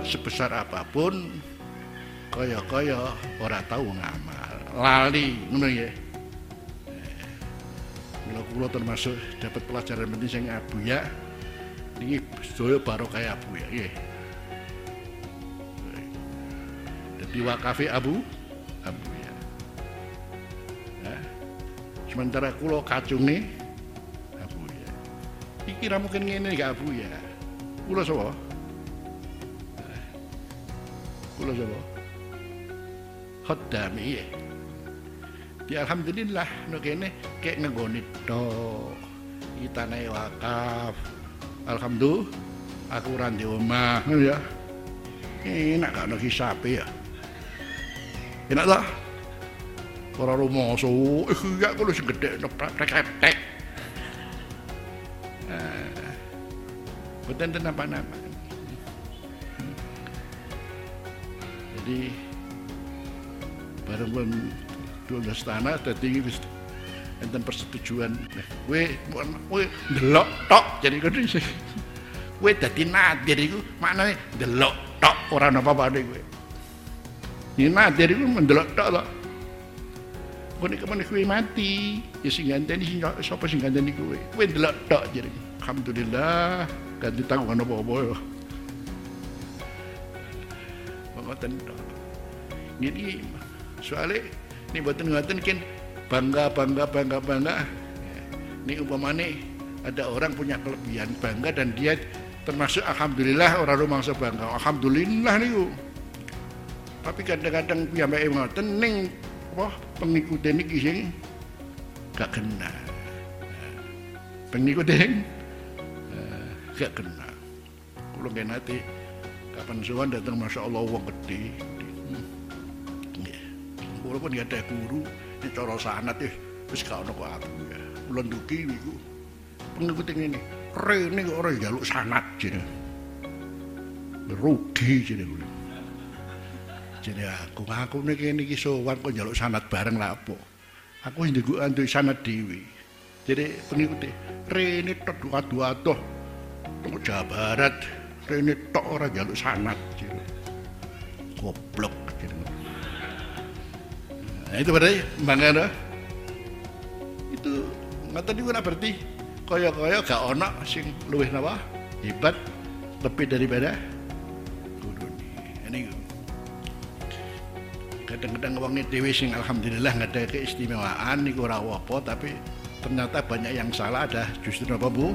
hebat sebesar apa pun kaya-kaya ora tahu ngamal. Lali ngono ya. Mila kula termasuk dapat pelajaran penting sing Abu ya ini sedaya baru kayak Abu ya nggih. Jadi wakafi Abu Abu ya. Ya. sementara kula kacunge Abu ya iki ra mungkin ngene gak Abu ya kula sapa kula sapa khaddami ya di alhamdulillah no kene kayak nggoni to itane wakaf alhamdulillah aku ora di omah ya enak gak ono hisabe ya enak tak ora rumoso eh iya aku lu sing gedhe tek Betul enten apa-apa. Jadi bareng pun dua tanah dadi wis enten persetujuan. Kowe kowe ndelok tok jadi kudu sih. Kowe dadi nadir iku maknane ndelok tok ora apa-apane kowe. Ini nadir iku mendelok tok lho. Kowe nek kemene kowe mati, ya sing ganteni sapa sing ganteni kowe. Kowe ndelok tok jadi. Alhamdulillah ganti tanggungan apa-apa tok. Jadi soalnya ini buatan ngoten kan bangga bangga bangga bangga. Ini umpamane ada orang punya kelebihan bangga dan dia termasuk alhamdulillah orang rumah bangga. Alhamdulillah nih Tapi kadang-kadang piyambake ngoten ning apa pengikut niki sing gak kena. Pengikut yang gak kena. Kulo nanti kapan sowan datang masya Allah wong gede. Nggih. Kulo pun gak ada guru di cara sanat ya wis gak ono kok aku ya. Kulo nduki niku pengikut ini rene kok ora jaluk sanat jenenge. Rugi jenenge kulo. Jadi aku aku niki niki sowan kok jaluk sanat bareng lah apa. Aku nduk antuk sanat dhewe. Jadi pengikut rene tok dua-dua toh Tunggu Jawa Barat rene tok ora jaluk sanat gitu. goblok gitu. Nah, itu berarti bangga itu ngoten niku ora berarti kaya-kaya gak ono sing luwih napa hebat lebih daripada gurune. Ini kadang-kadang wong dhewe sing alhamdulillah nggak ada keistimewaan niku ora apa tapi ternyata banyak yang salah ada justru apa Bu?